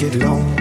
Get it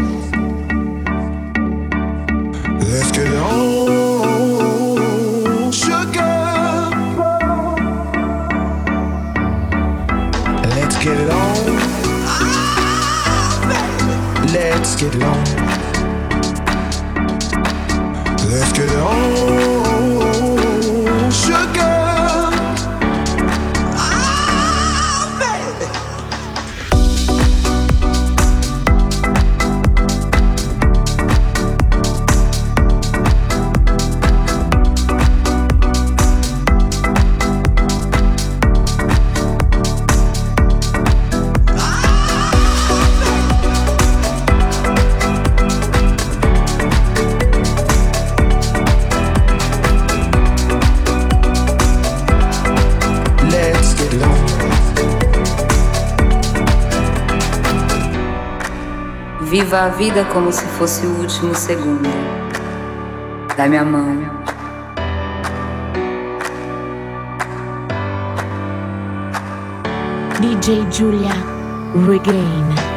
Viva a vida como se fosse o último segundo. Dá-me a mão. DJ Julia Regain.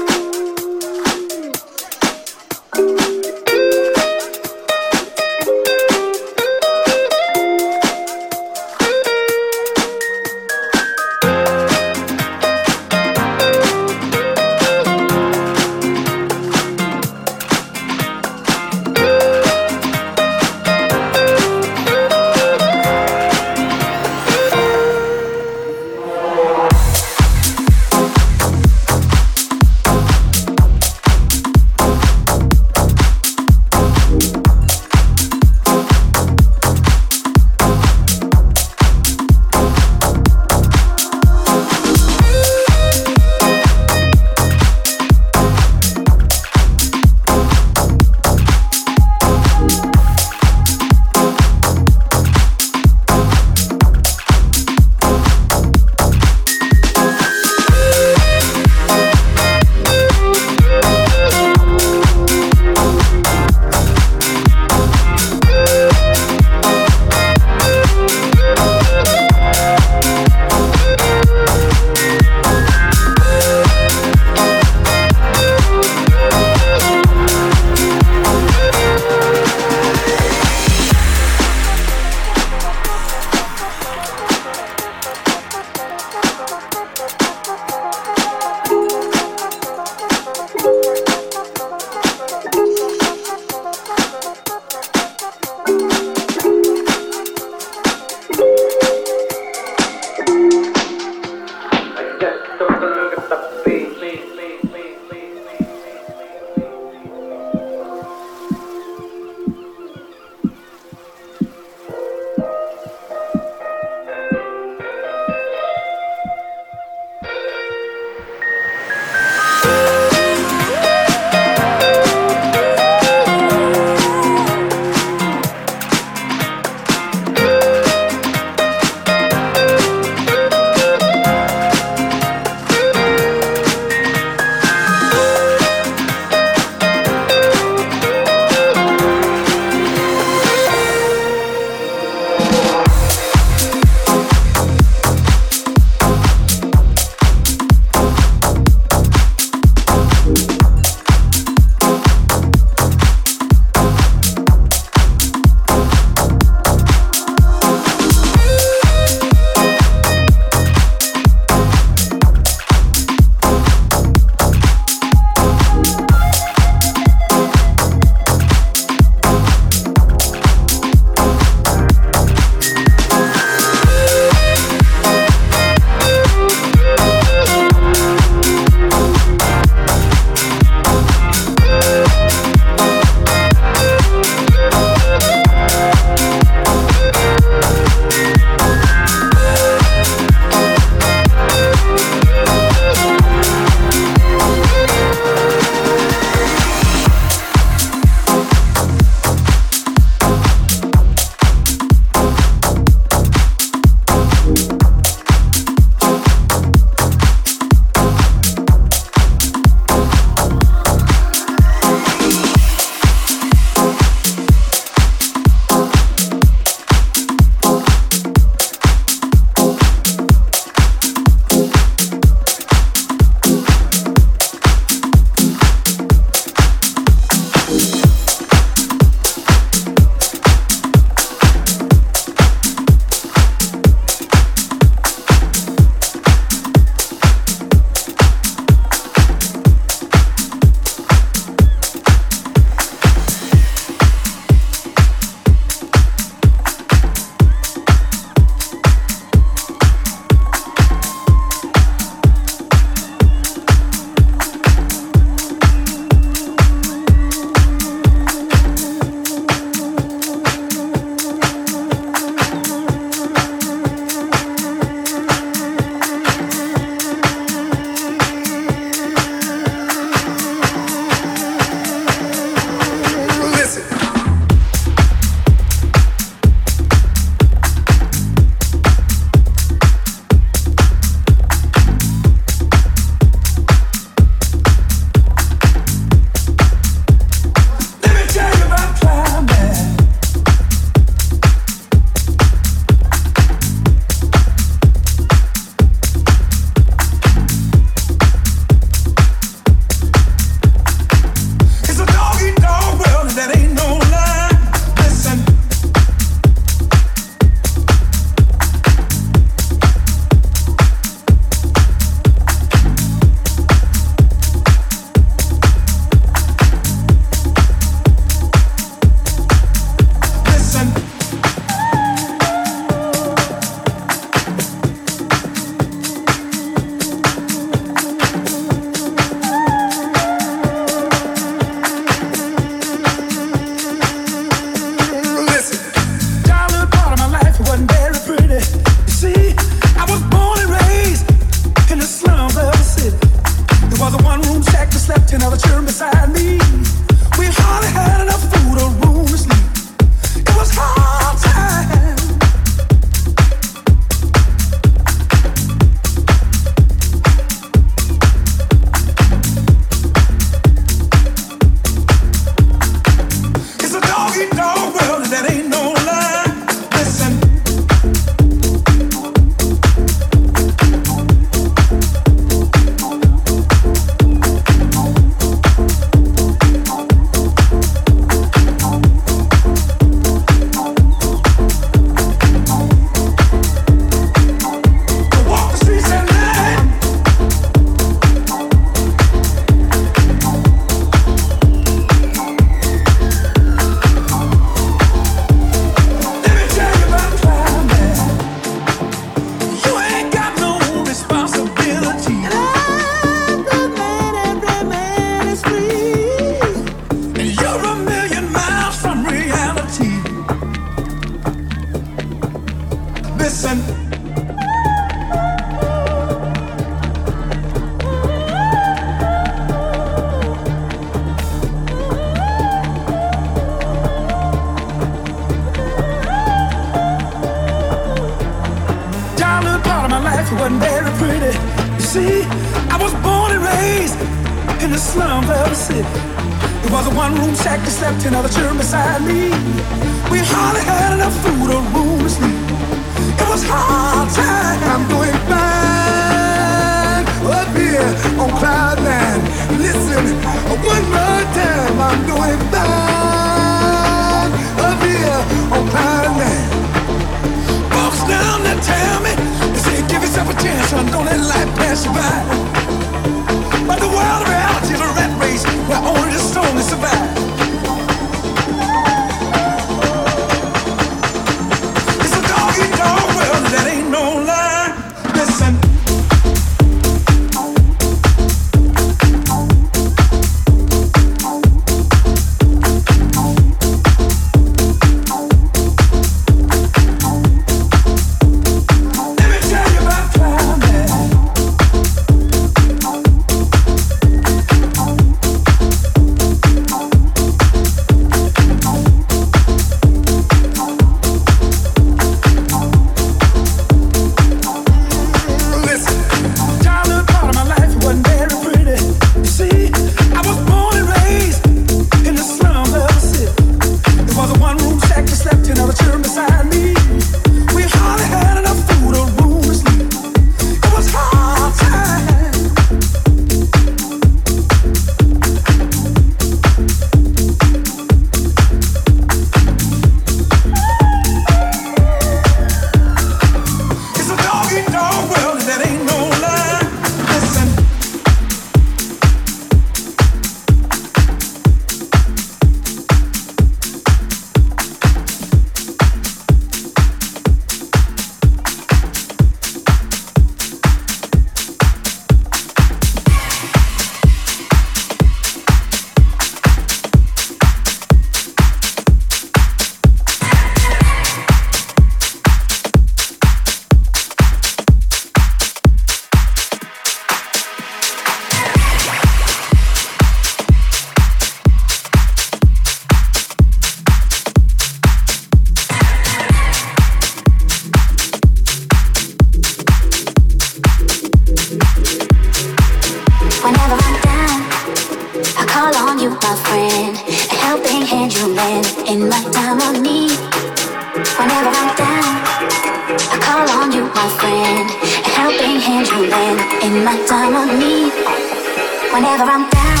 Down.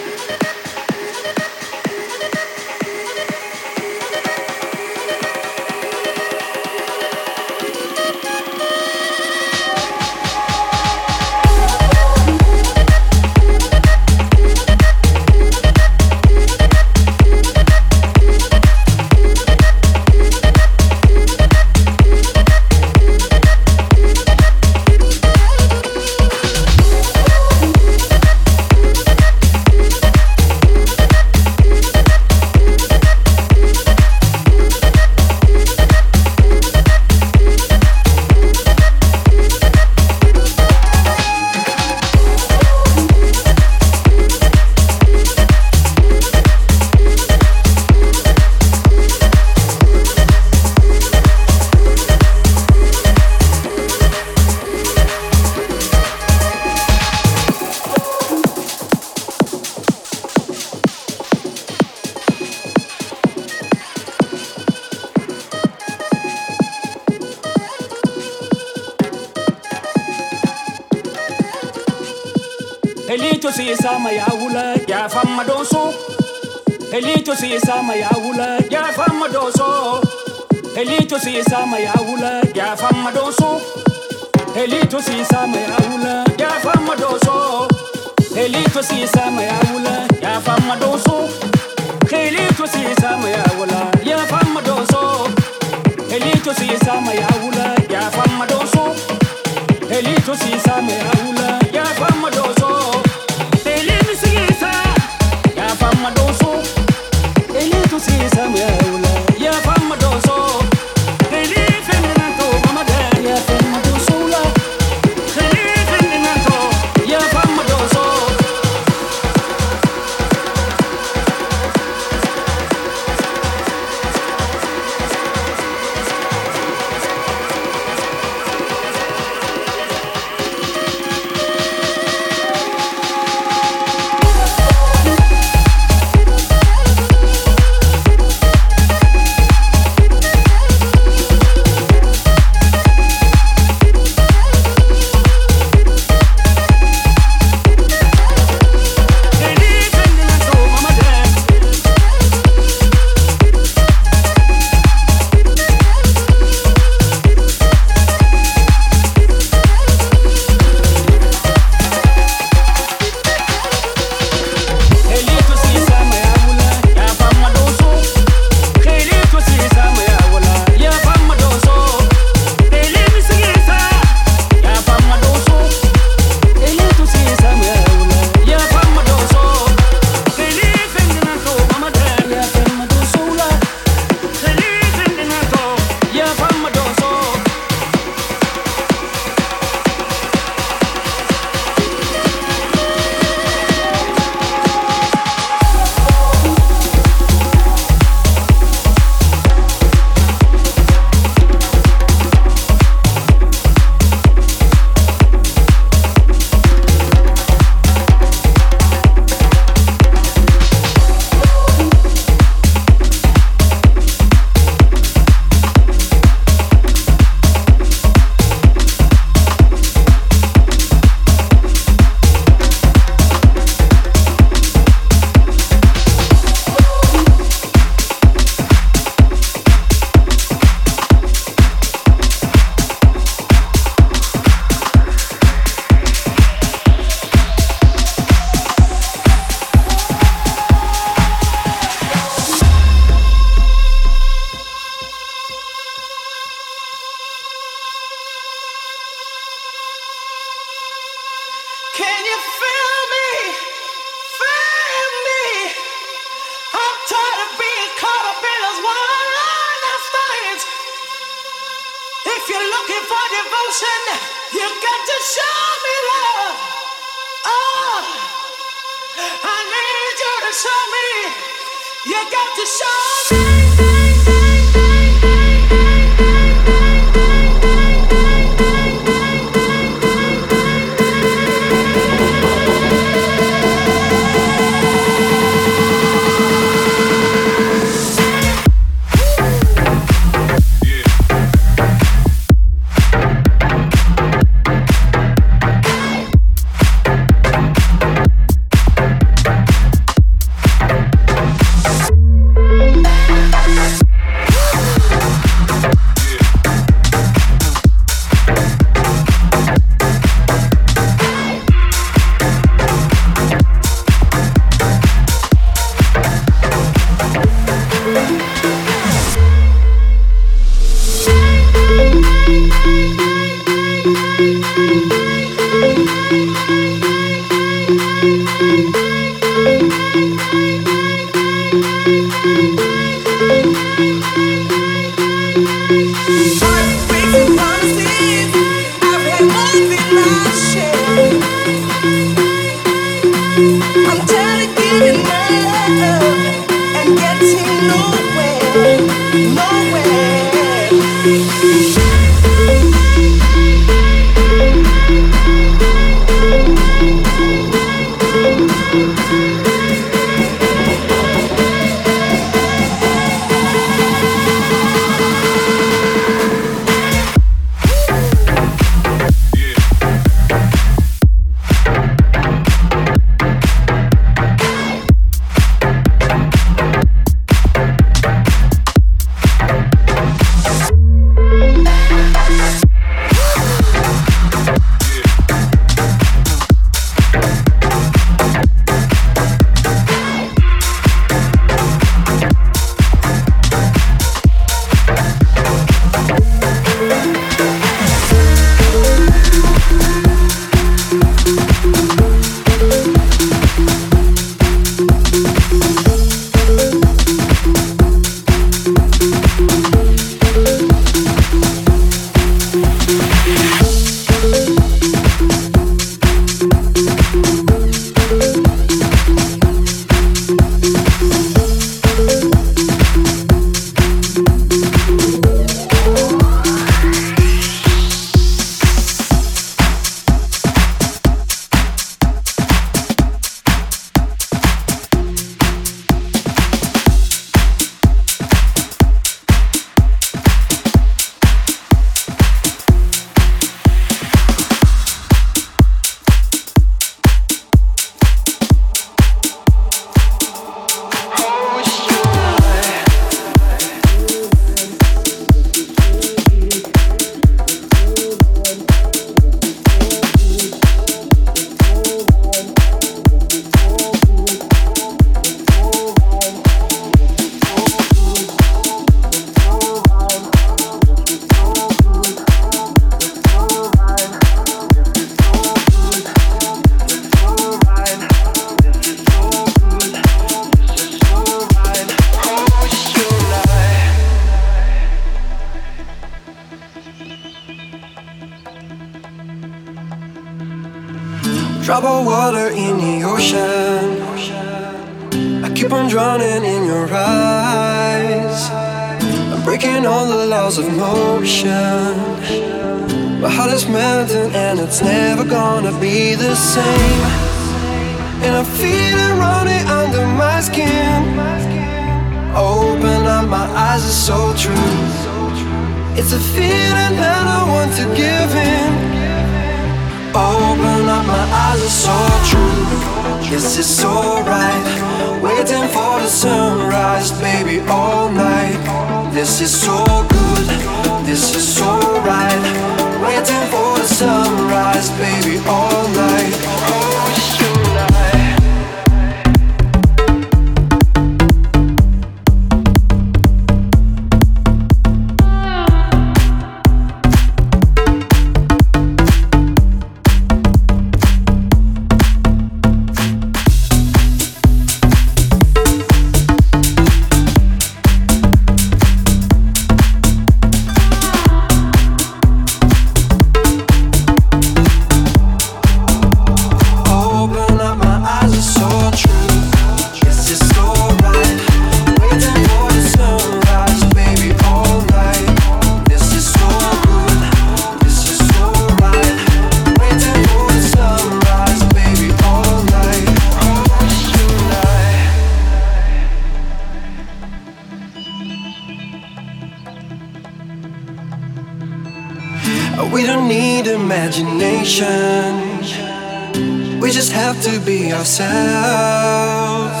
ourselves.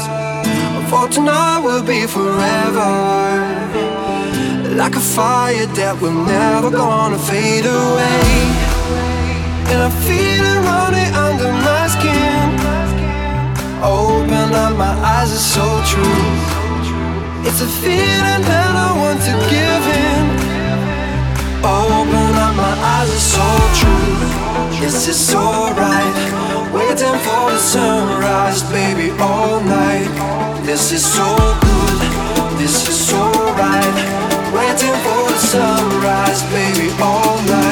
For tonight will be forever. Like a fire that we're never gonna fade away. And I feel it running under my skin. Open up my eyes, it's so true. It's a feeling that I want to give in. Open up my eyes, it's so true. Yes, it's alright. Waiting for the sunrise, baby, all night. This is so good, this is so right. Waiting for the sunrise, baby, all night.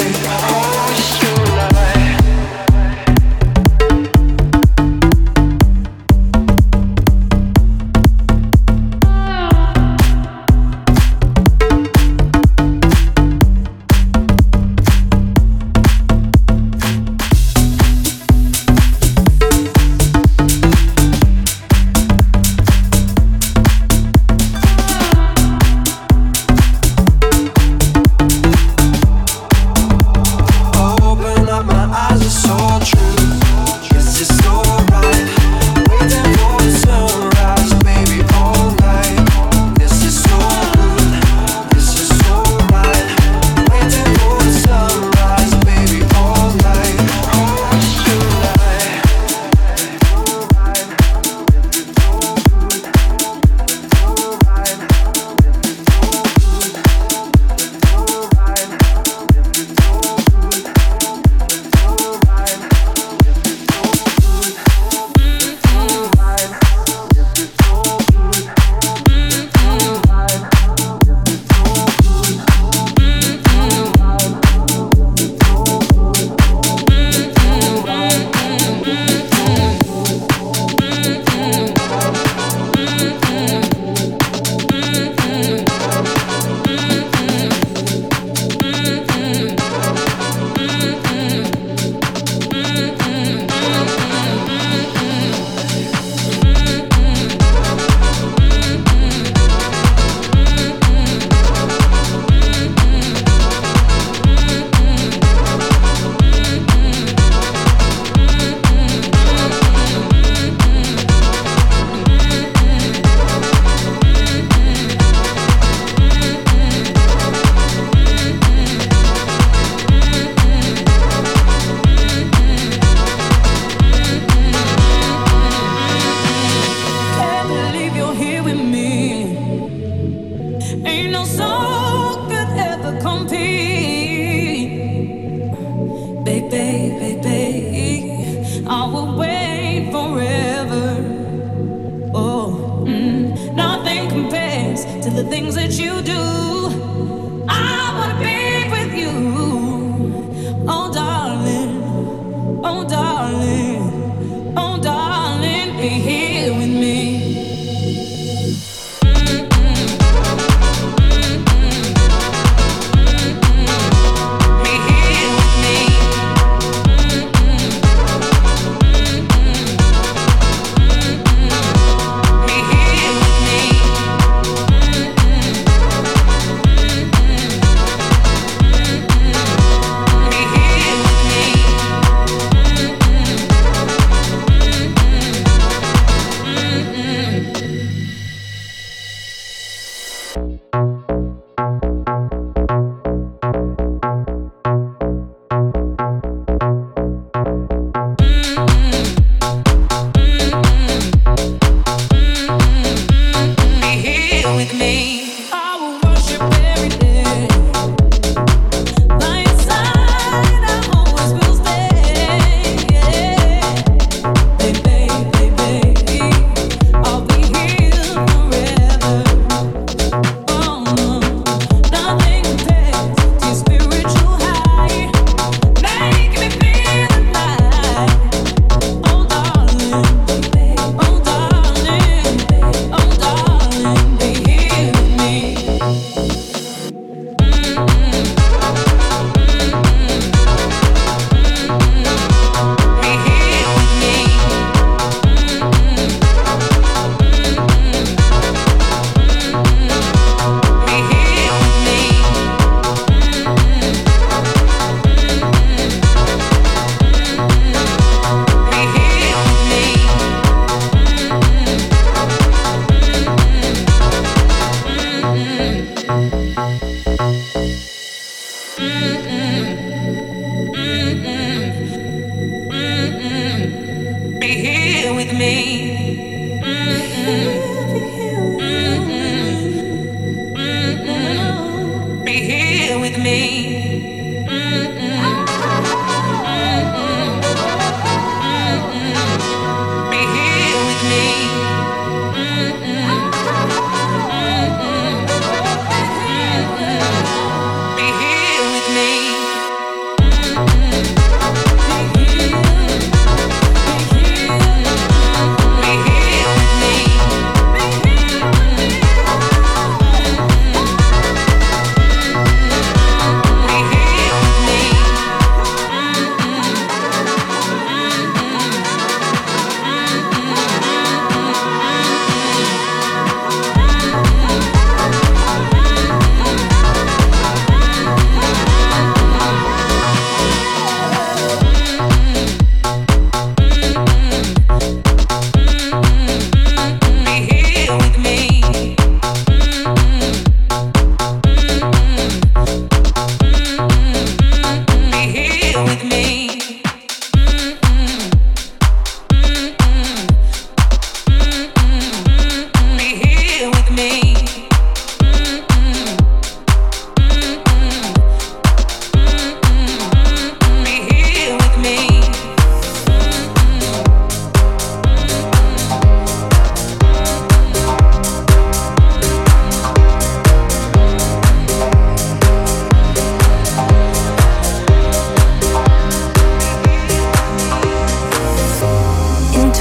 Mm-hmm.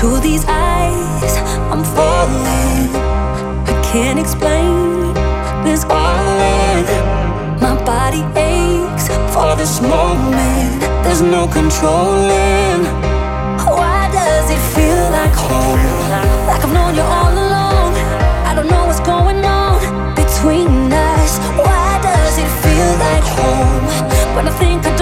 To these eyes, I'm falling. I can't explain this calling. My body aches for this moment. There's no controlling. Why does it feel like home? Like I've known you all along. I don't know what's going on between us. Why does it feel like home when I think I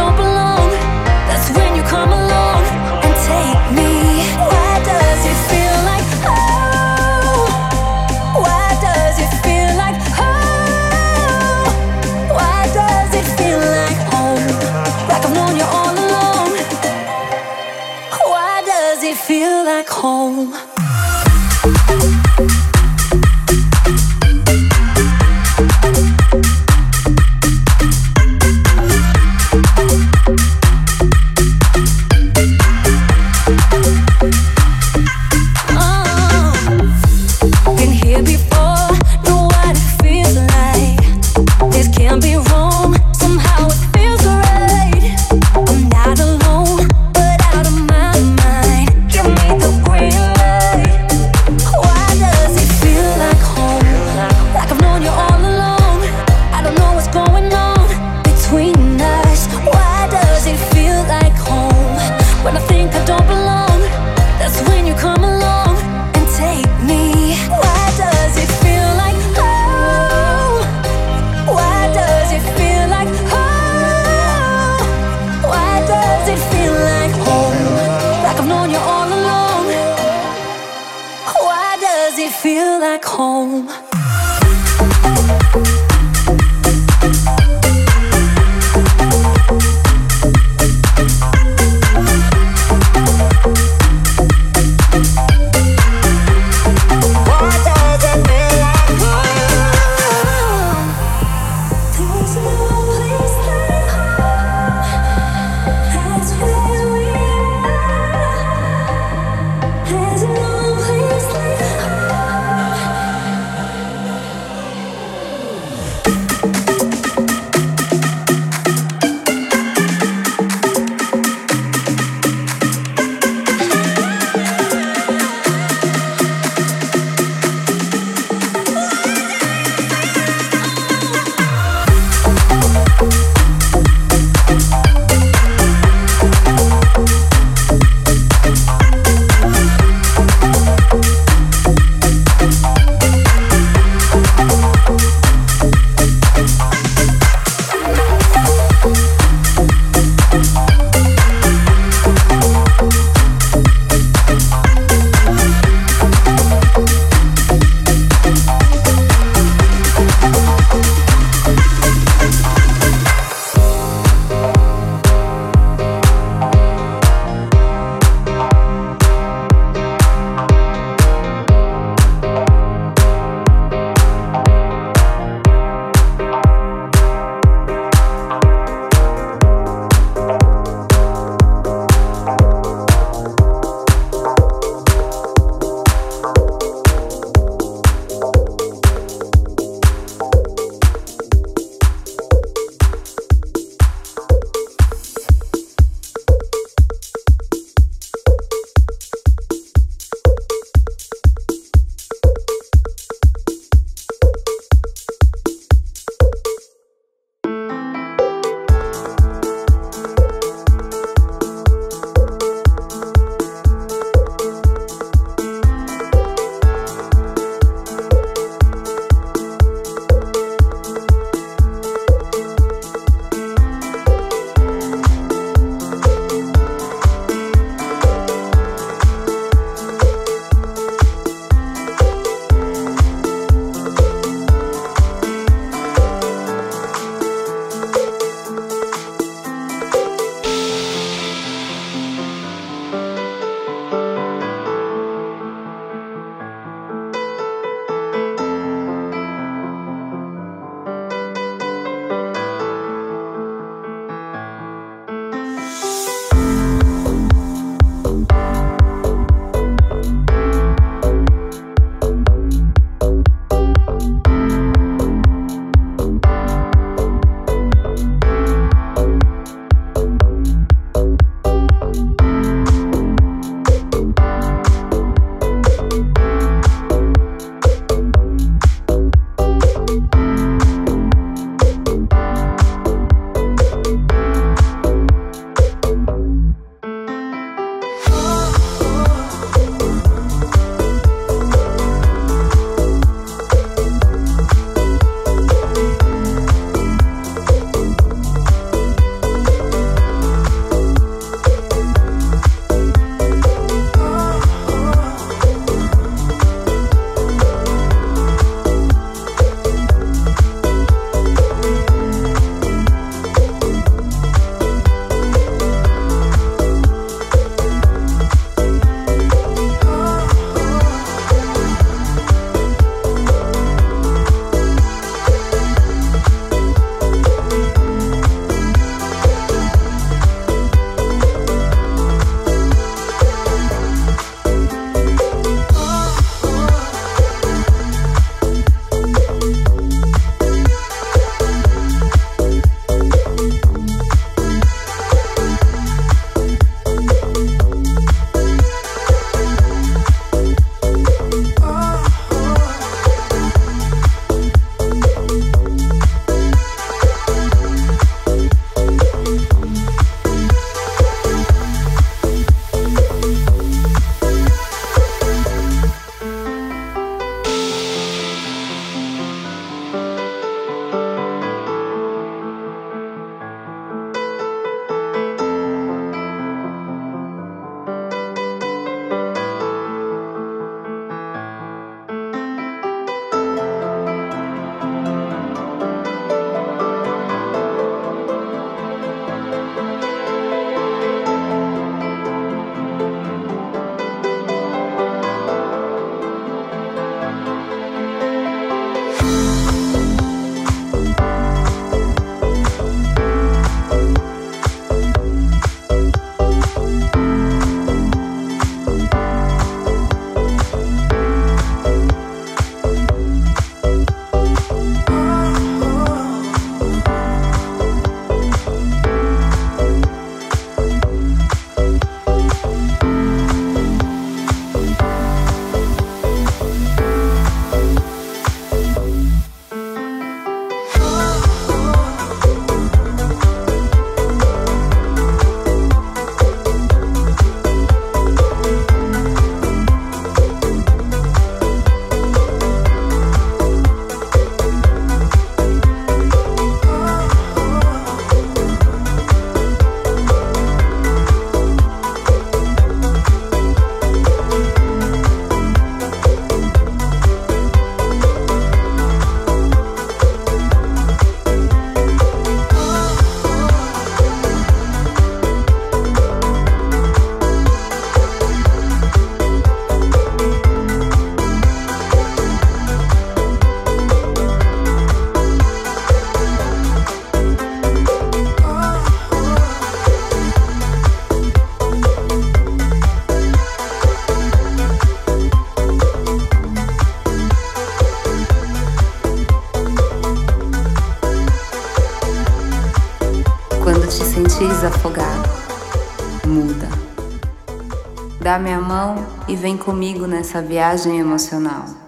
vem comigo nessa viagem emocional.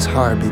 Butterfly's heartbeat,